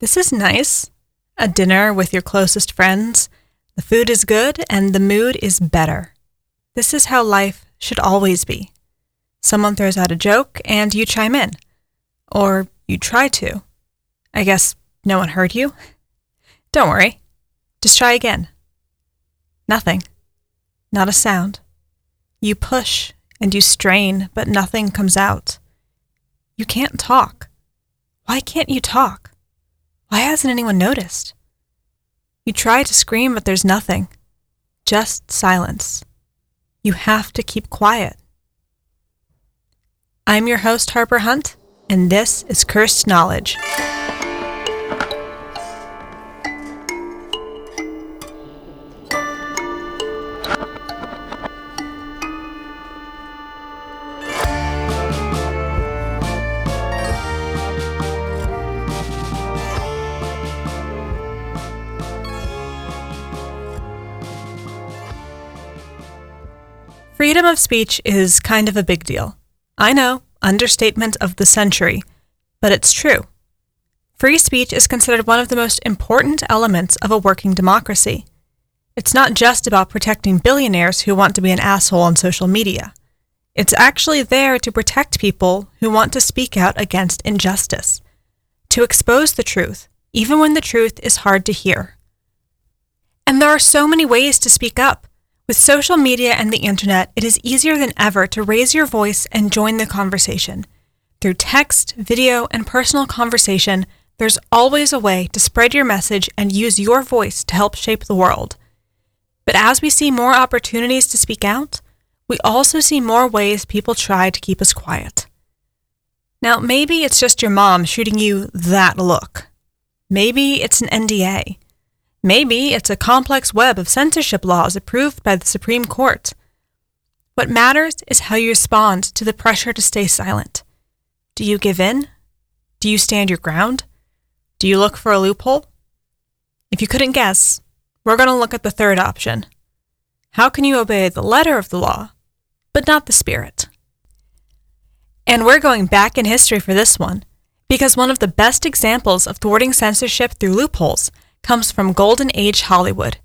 This is nice. A dinner with your closest friends. The food is good and the mood is better. This is how life should always be. Someone throws out a joke and you chime in. Or you try to. I guess no one heard you. Don't worry. Just try again. Nothing. Not a sound. You push and you strain, but nothing comes out. You can't talk. Why can't you talk? Why hasn't anyone noticed? You try to scream, but there's nothing. Just silence. You have to keep quiet. I'm your host, Harper Hunt, and this is Cursed Knowledge. Of speech is kind of a big deal. I know, understatement of the century, but it's true. Free speech is considered one of the most important elements of a working democracy. It's not just about protecting billionaires who want to be an asshole on social media. It's actually there to protect people who want to speak out against injustice, to expose the truth, even when the truth is hard to hear. And there are so many ways to speak up. With social media and the internet, it is easier than ever to raise your voice and join the conversation. Through text, video, and personal conversation, there's always a way to spread your message and use your voice to help shape the world. But as we see more opportunities to speak out, we also see more ways people try to keep us quiet. Now, maybe it's just your mom shooting you that look. Maybe it's an NDA. Maybe it's a complex web of censorship laws approved by the Supreme Court. What matters is how you respond to the pressure to stay silent. Do you give in? Do you stand your ground? Do you look for a loophole? If you couldn't guess, we're going to look at the third option. How can you obey the letter of the law, but not the spirit? And we're going back in history for this one, because one of the best examples of thwarting censorship through loopholes comes from Golden Age Hollywood,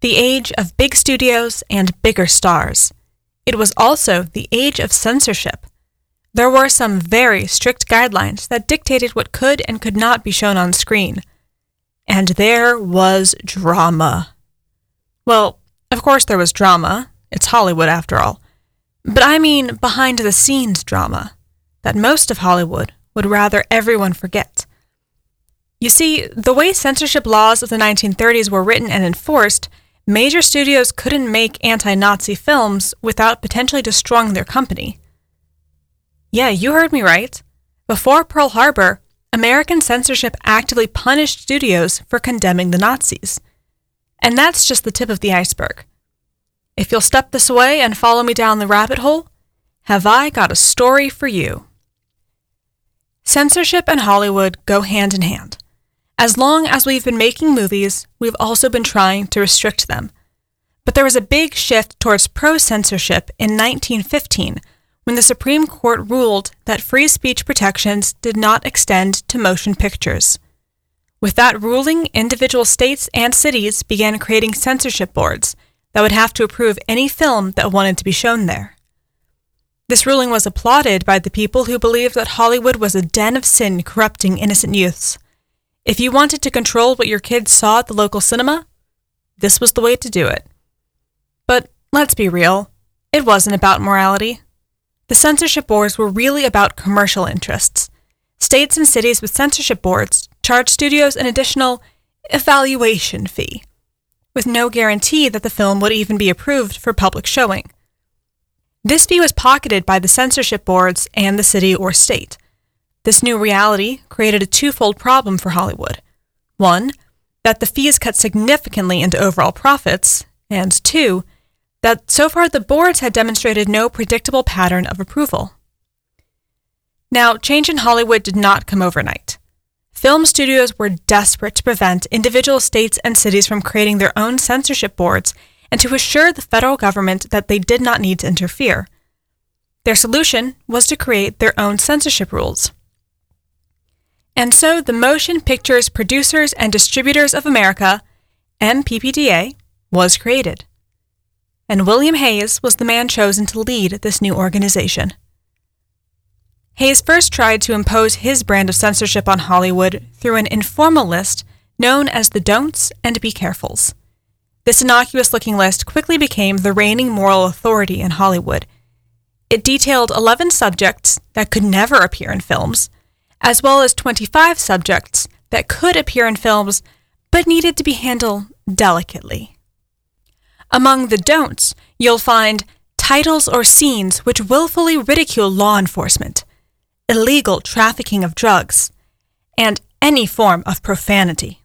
the age of big studios and bigger stars. It was also the age of censorship. There were some very strict guidelines that dictated what could and could not be shown on screen. And there was drama. Well, of course there was drama. It's Hollywood after all. But I mean behind the scenes drama that most of Hollywood would rather everyone forget. You see, the way censorship laws of the 1930s were written and enforced, major studios couldn't make anti Nazi films without potentially destroying their company. Yeah, you heard me right. Before Pearl Harbor, American censorship actively punished studios for condemning the Nazis. And that's just the tip of the iceberg. If you'll step this way and follow me down the rabbit hole, have I got a story for you. Censorship and Hollywood go hand in hand. As long as we've been making movies, we've also been trying to restrict them. But there was a big shift towards pro censorship in 1915 when the Supreme Court ruled that free speech protections did not extend to motion pictures. With that ruling, individual states and cities began creating censorship boards that would have to approve any film that wanted to be shown there. This ruling was applauded by the people who believed that Hollywood was a den of sin corrupting innocent youths. If you wanted to control what your kids saw at the local cinema, this was the way to do it. But let's be real, it wasn't about morality. The censorship boards were really about commercial interests. States and cities with censorship boards charged studios an additional evaluation fee, with no guarantee that the film would even be approved for public showing. This fee was pocketed by the censorship boards and the city or state. This new reality created a twofold problem for Hollywood. One, that the fees cut significantly into overall profits, and two, that so far the boards had demonstrated no predictable pattern of approval. Now, change in Hollywood did not come overnight. Film studios were desperate to prevent individual states and cities from creating their own censorship boards and to assure the federal government that they did not need to interfere. Their solution was to create their own censorship rules. And so the Motion Pictures Producers and Distributors of America, MPPDA, was created. And William Hays was the man chosen to lead this new organization. Hays first tried to impose his brand of censorship on Hollywood through an informal list known as the Don'ts and Be Carefuls. This innocuous looking list quickly became the reigning moral authority in Hollywood. It detailed 11 subjects that could never appear in films, as well as 25 subjects that could appear in films but needed to be handled delicately. Among the don'ts, you'll find titles or scenes which willfully ridicule law enforcement, illegal trafficking of drugs, and any form of profanity.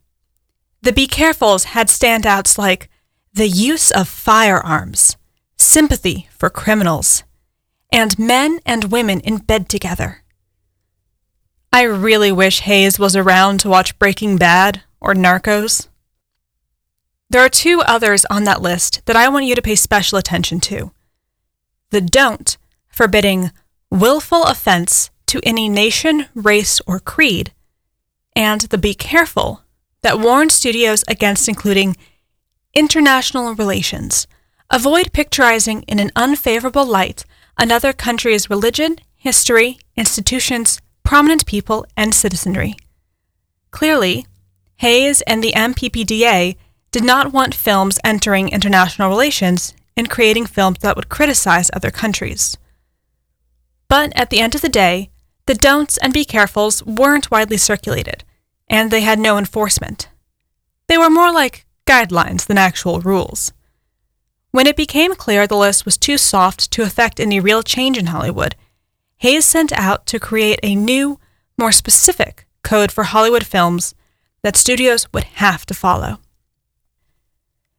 The Be Carefuls had standouts like the use of firearms, sympathy for criminals, and men and women in bed together. I really wish Hays was around to watch Breaking Bad or Narcos. There are two others on that list that I want you to pay special attention to. The don't, forbidding willful offense to any nation, race, or creed, and the be careful that warned studios against including international relations. Avoid picturizing in an unfavorable light another country's religion, history, institutions, prominent people, and citizenry. Clearly, Hays and the MPPDA did not want films entering international relations and creating films that would criticize other countries. But at the end of the day, the don'ts and be carefuls weren't widely circulated, and they had no enforcement. They were more like guidelines than actual rules. When it became clear the list was too soft to effect any real change in Hollywood, Hays sent out to create a new, more specific code for Hollywood films that studios would have to follow.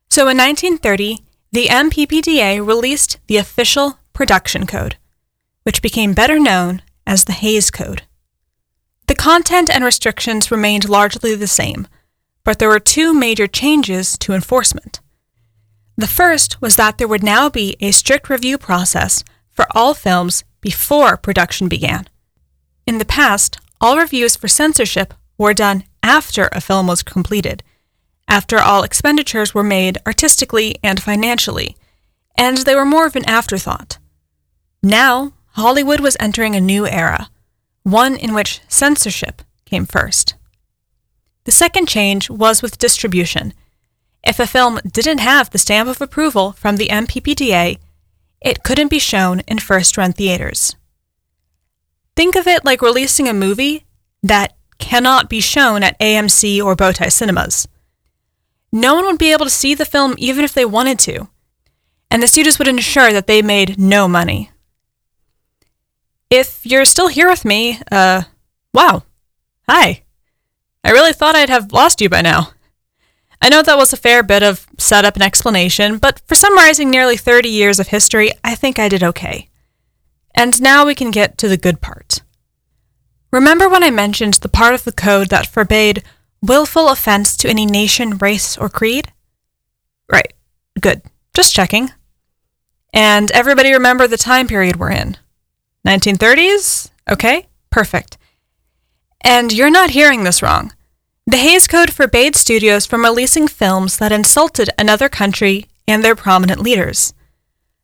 So in 1930, the MPPDA released the official production code, which became better known as the Hays Code. The content and restrictions remained largely the same, but there were two major changes to enforcement. The first was that there would now be a strict review process for all films before production began. In the past, all reviews for censorship were done after a film was completed, after all expenditures were made artistically and financially, and they were more of an afterthought. Now, Hollywood was entering a new era, one in which censorship came first. The second change was with distribution. If a film didn't have the stamp of approval from the MPPDA, it couldn't be shown in first run theaters. Think of it like releasing a movie that cannot be shown at AMC or Bowtie Cinemas. No one would be able to see the film even if they wanted to, and the studios would ensure that they made no money. If you're still here with me, uh, wow. Hi. I really thought I'd have lost you by now. I know that was a fair bit of setup and explanation, but for summarizing nearly 30 years of history, I think I did okay. And now we can get to the good part. Remember when I mentioned the part of the code that forbade willful offense to any nation, race, or creed? Right. Good. Just checking. And everybody remember the time period we're in? 1930s? Okay, perfect. And you're not hearing this wrong. The Hays Code forbade studios from releasing films that insulted another country and their prominent leaders.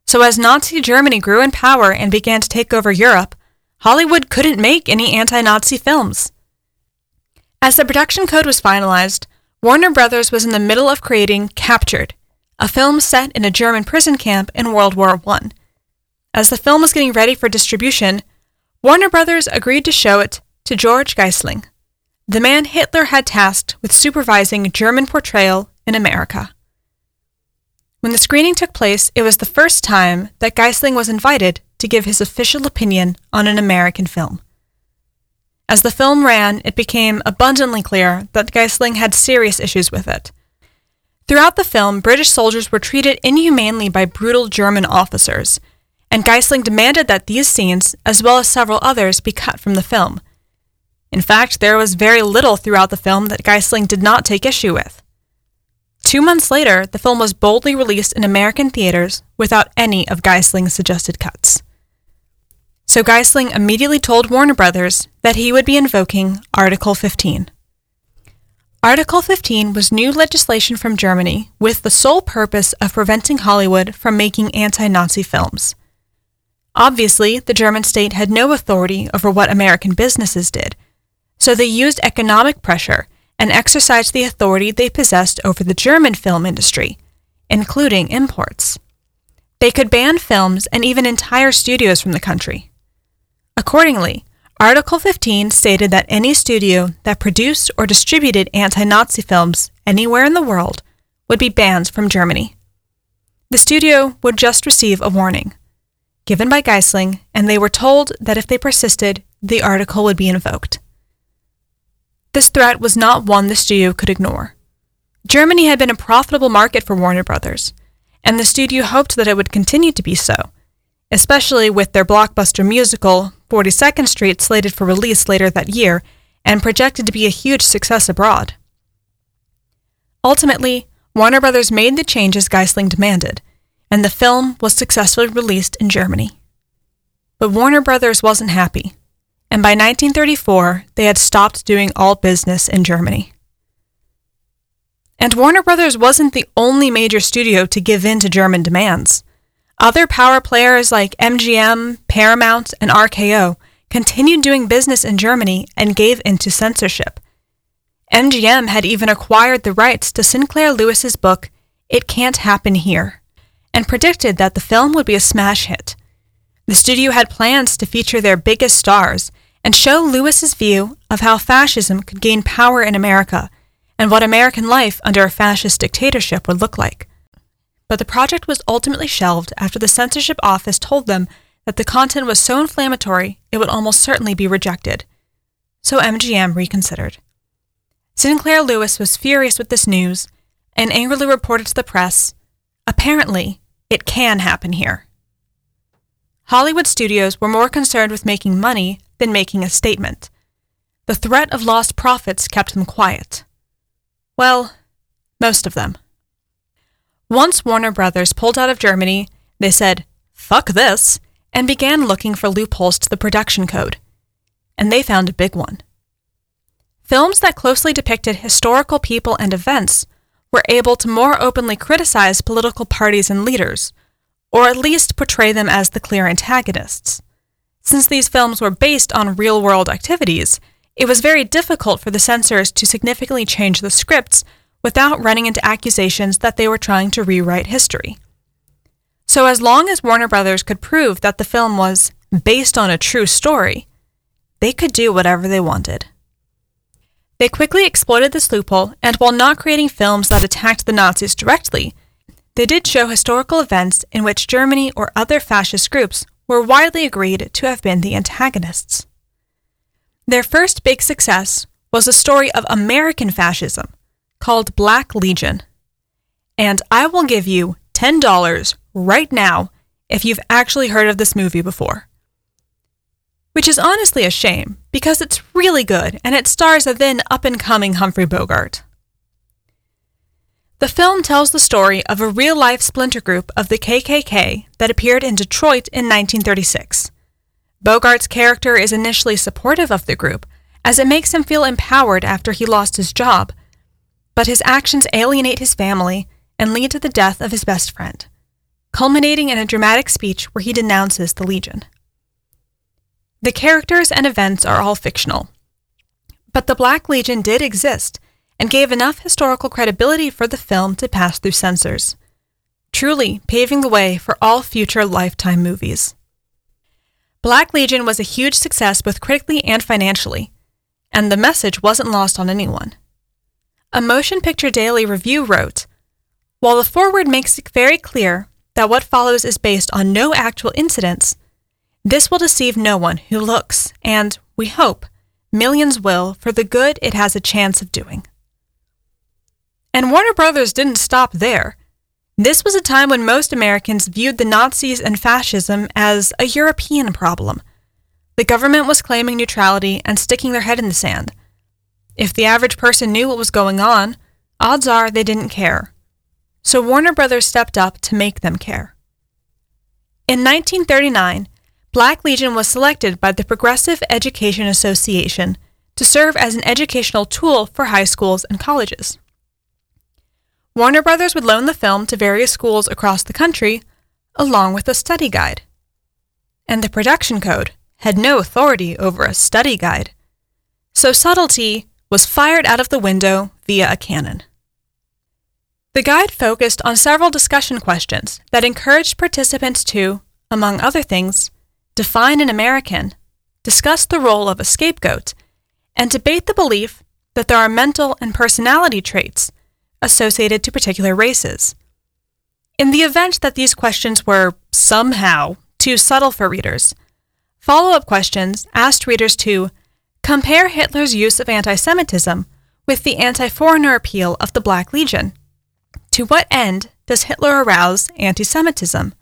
So, as Nazi Germany grew in power and began to take over Europe, Hollywood couldn't make any anti Nazi films. As the production code was finalized, Warner Brothers was in the middle of creating Captured, a film set in a German prison camp in World War I. As the film was getting ready for distribution, Warner Brothers agreed to show it to George Gyssling, the man Hitler had tasked with supervising German portrayal in America. When the screening took place, it was the first time that Gyssling was invited to give his official opinion on an American film. As the film ran, it became abundantly clear that Gyssling had serious issues with it. Throughout the film, British soldiers were treated inhumanely by brutal German officers, and Gyssling demanded that these scenes, as well as several others, be cut from the film. In fact, there was very little throughout the film that Gyssling did not take issue with. Two months later, the film was boldly released in American theaters without any of Gyssling's suggested cuts. So Gyssling immediately told Warner Brothers that he would be invoking Article 15. Article 15 was new legislation from Germany with the sole purpose of preventing Hollywood from making anti Nazi films. Obviously, the German state had no authority over what American businesses did, so they used economic pressure and exercised the authority they possessed over the German film industry, including imports. They could ban films and even entire studios from the country. Accordingly, Article 15 stated that any studio that produced or distributed anti Nazi films anywhere in the world would be banned from Germany. The studio would just receive a warning, given by Gyssling, and they were told that if they persisted, the article would be invoked. This threat was not one the studio could ignore. Germany had been a profitable market for Warner Brothers, and the studio hoped that it would continue to be so, especially with their blockbuster musical 42nd Street slated for release later that year and projected to be a huge success abroad. Ultimately, Warner Brothers made the changes Gyssling demanded, and the film was successfully released in Germany. But Warner Brothers wasn't happy, and by 1934 they had stopped doing all business in Germany. And Warner Brothers wasn't the only major studio to give in to German demands. Other power players like MGM, Paramount, and RKO continued doing business in Germany and gave in to censorship. MGM had even acquired the rights to Sinclair Lewis's book, It Can't Happen Here, and predicted that the film would be a smash hit. The studio had plans to feature their biggest stars and show Lewis's view of how fascism could gain power in America and what American life under a fascist dictatorship would look like but the project was ultimately shelved after the censorship office told them that the content was so inflammatory it would almost certainly be rejected. So MGM reconsidered. Sinclair Lewis was furious with this news and angrily reported to the press apparently, it can happen here. Hollywood studios were more concerned with making money than making a statement. The threat of lost profits kept them quiet. Well, most of them. Once Warner Brothers pulled out of Germany, they said, fuck this, and began looking for loopholes to the production code. And they found a big one. Films that closely depicted historical people and events were able to more openly criticize political parties and leaders, or at least portray them as the clear antagonists. Since these films were based on real world activities, it was very difficult for the censors to significantly change the scripts without running into accusations that they were trying to rewrite history. So, as long as Warner Brothers could prove that the film was based on a true story, they could do whatever they wanted. They quickly exploited this loophole, and while not creating films that attacked the Nazis directly, they did show historical events in which Germany or other fascist groups were widely agreed to have been the antagonists. Their first big success was a story of American fascism, called Black Legion. And I will give you $10 right now if you've actually heard of this movie before. Which is honestly a shame, because it's really good and it stars a then up and coming Humphrey Bogart. The film tells the story of a real life splinter group of the KKK that appeared in Detroit in 1936. Bogart's character is initially supportive of the group, as it makes him feel empowered after he lost his job but his actions alienate his family and lead to the death of his best friend, culminating in a dramatic speech where he denounces the Legion. The characters and events are all fictional, but the Black Legion did exist and gave enough historical credibility for the film to pass through censors, truly paving the way for all future Lifetime movies. Black Legion was a huge success both critically and financially, and the message wasn't lost on anyone. A Motion Picture Daily review wrote While the foreword makes it very clear that what follows is based on no actual incidents, this will deceive no one who looks, and, we hope, millions will for the good it has a chance of doing. And Warner Brothers didn't stop there. This was a time when most Americans viewed the Nazis and fascism as a European problem. The government was claiming neutrality and sticking their head in the sand. If the average person knew what was going on, odds are they didn't care. So Warner Brothers stepped up to make them care. In 1939, Black Legion was selected by the Progressive Education Association to serve as an educational tool for high schools and colleges. Warner Brothers would loan the film to various schools across the country, along with a study guide. And the production code had no authority over a study guide. So subtlety was fired out of the window via a cannon. The guide focused on several discussion questions that encouraged participants to, among other things, define an American, discuss the role of a scapegoat, and debate the belief that there are mental and personality traits associated to particular races. In the event that these questions were somehow too subtle for readers, follow up questions asked readers to compare Hitler's use of anti Semitism with the anti foreigner appeal of the Black Legion. To what end does Hitler arouse anti Semitism?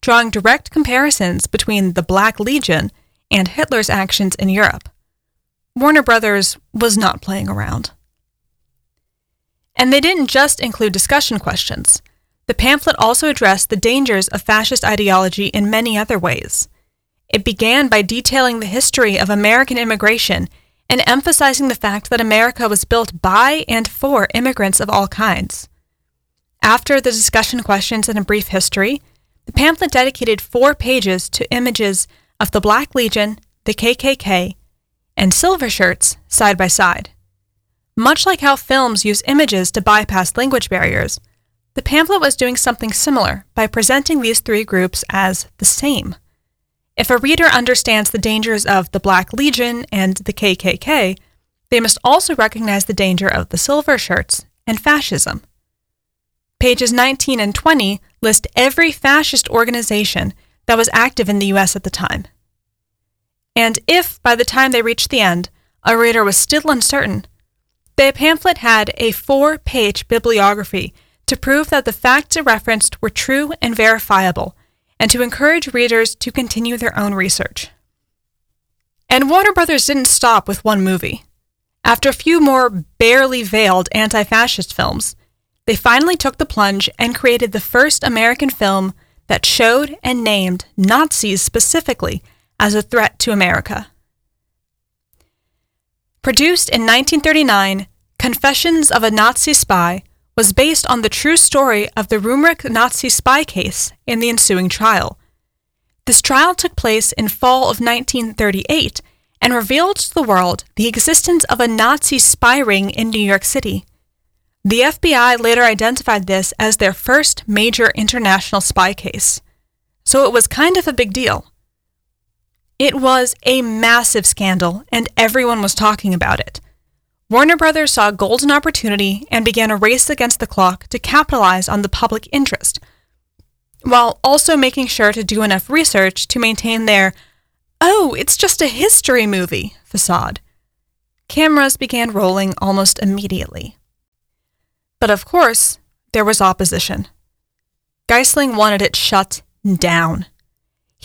Drawing direct comparisons between the Black Legion and Hitler's actions in Europe. Warner Brothers was not playing around. And they didn't just include discussion questions. The pamphlet also addressed the dangers of fascist ideology in many other ways. It began by detailing the history of American immigration and emphasizing the fact that America was built by and for immigrants of all kinds. After the discussion questions and a brief history, the pamphlet dedicated four pages to images of the Black Legion, the KKK, and silver shirts side by side. Much like how films use images to bypass language barriers, the pamphlet was doing something similar by presenting these three groups as the same. If a reader understands the dangers of the Black Legion and the KKK, they must also recognize the danger of the silver shirts and fascism. Pages 19 and 20 list every fascist organization that was active in the US at the time. And if, by the time they reached the end, a reader was still uncertain, the pamphlet had a four page bibliography to prove that the facts it referenced were true and verifiable and to encourage readers to continue their own research. And Warner Brothers didn't stop with one movie. After a few more barely veiled anti fascist films, they finally took the plunge and created the first American film that showed and named Nazis specifically as a threat to America. Produced in 1939, Confessions of a Nazi Spy was based on the true story of the Rumrich Nazi spy case in the ensuing trial. This trial took place in fall of 1938 and revealed to the world the existence of a Nazi spy ring in New York City. The FBI later identified this as their first major international spy case. So it was kind of a big deal. It was a massive scandal, and everyone was talking about it. Warner Brothers saw a golden opportunity and began a race against the clock to capitalize on the public interest, while also making sure to do enough research to maintain their, oh, it's just a history movie facade. Cameras began rolling almost immediately. But of course, there was opposition. Gyssling wanted it shut down.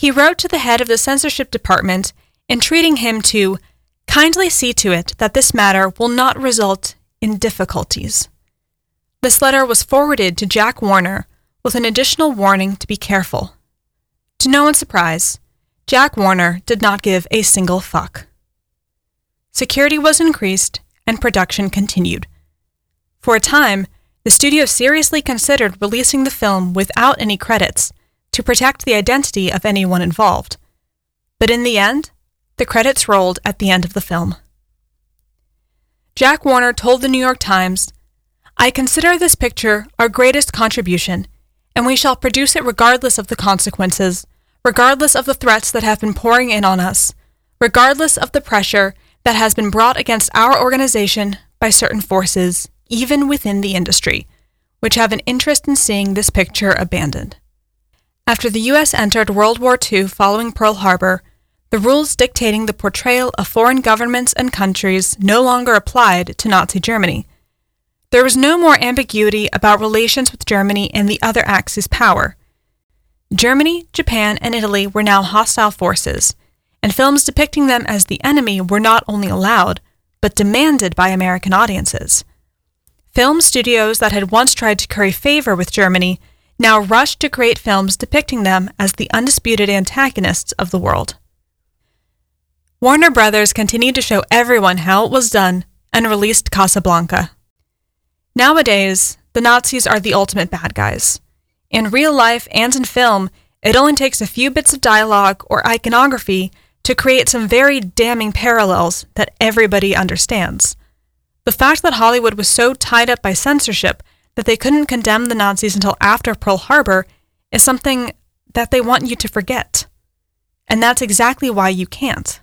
He wrote to the head of the censorship department, entreating him to Kindly see to it that this matter will not result in difficulties. This letter was forwarded to Jack Warner with an additional warning to be careful. To no one's surprise, Jack Warner did not give a single fuck. Security was increased and production continued. For a time, the studio seriously considered releasing the film without any credits to protect the identity of anyone involved. But in the end, the credits rolled at the end of the film. Jack Warner told the New York Times, I consider this picture our greatest contribution, and we shall produce it regardless of the consequences, regardless of the threats that have been pouring in on us, regardless of the pressure that has been brought against our organization by certain forces, even within the industry, which have an interest in seeing this picture abandoned. After the U.S. entered World War II following Pearl Harbor, the rules dictating the portrayal of foreign governments and countries no longer applied to Nazi Germany. There was no more ambiguity about relations with Germany and the other Axis power. Germany, Japan, and Italy were now hostile forces, and films depicting them as the enemy were not only allowed, but demanded by American audiences. Film studios that had once tried to curry favor with Germany now rush to create films depicting them as the undisputed antagonists of the world. Warner Brothers continued to show everyone how it was done and released Casablanca. Nowadays, the Nazis are the ultimate bad guys. In real life and in film, it only takes a few bits of dialogue or iconography to create some very damning parallels that everybody understands. The fact that Hollywood was so tied up by censorship that they couldn't condemn the Nazis until after Pearl Harbor is something that they want you to forget. And that's exactly why you can't.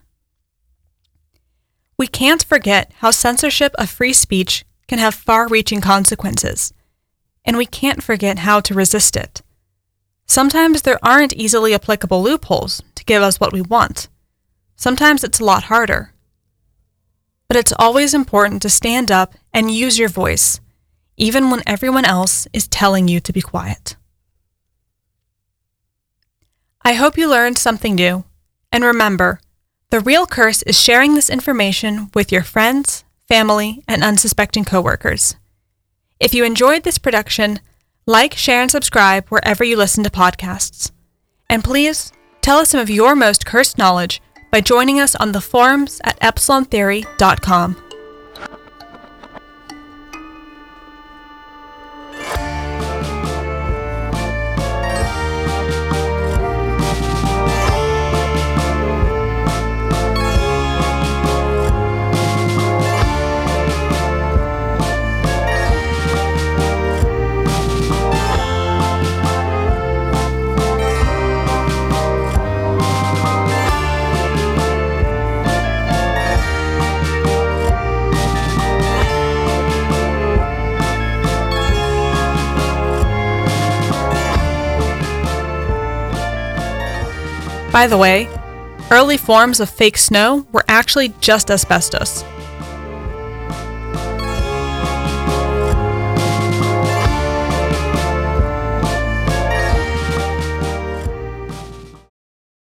We can't forget how censorship of free speech can have far reaching consequences, and we can't forget how to resist it. Sometimes there aren't easily applicable loopholes to give us what we want. Sometimes it's a lot harder. But it's always important to stand up and use your voice even when everyone else is telling you to be quiet. I hope you learned something new, and remember, the real curse is sharing this information with your friends, family, and unsuspecting coworkers. If you enjoyed this production, like, share, and subscribe wherever you listen to podcasts. And please tell us some of your most cursed knowledge by joining us on the forums at epsilontheory.com. By the way, early forms of fake snow were actually just asbestos.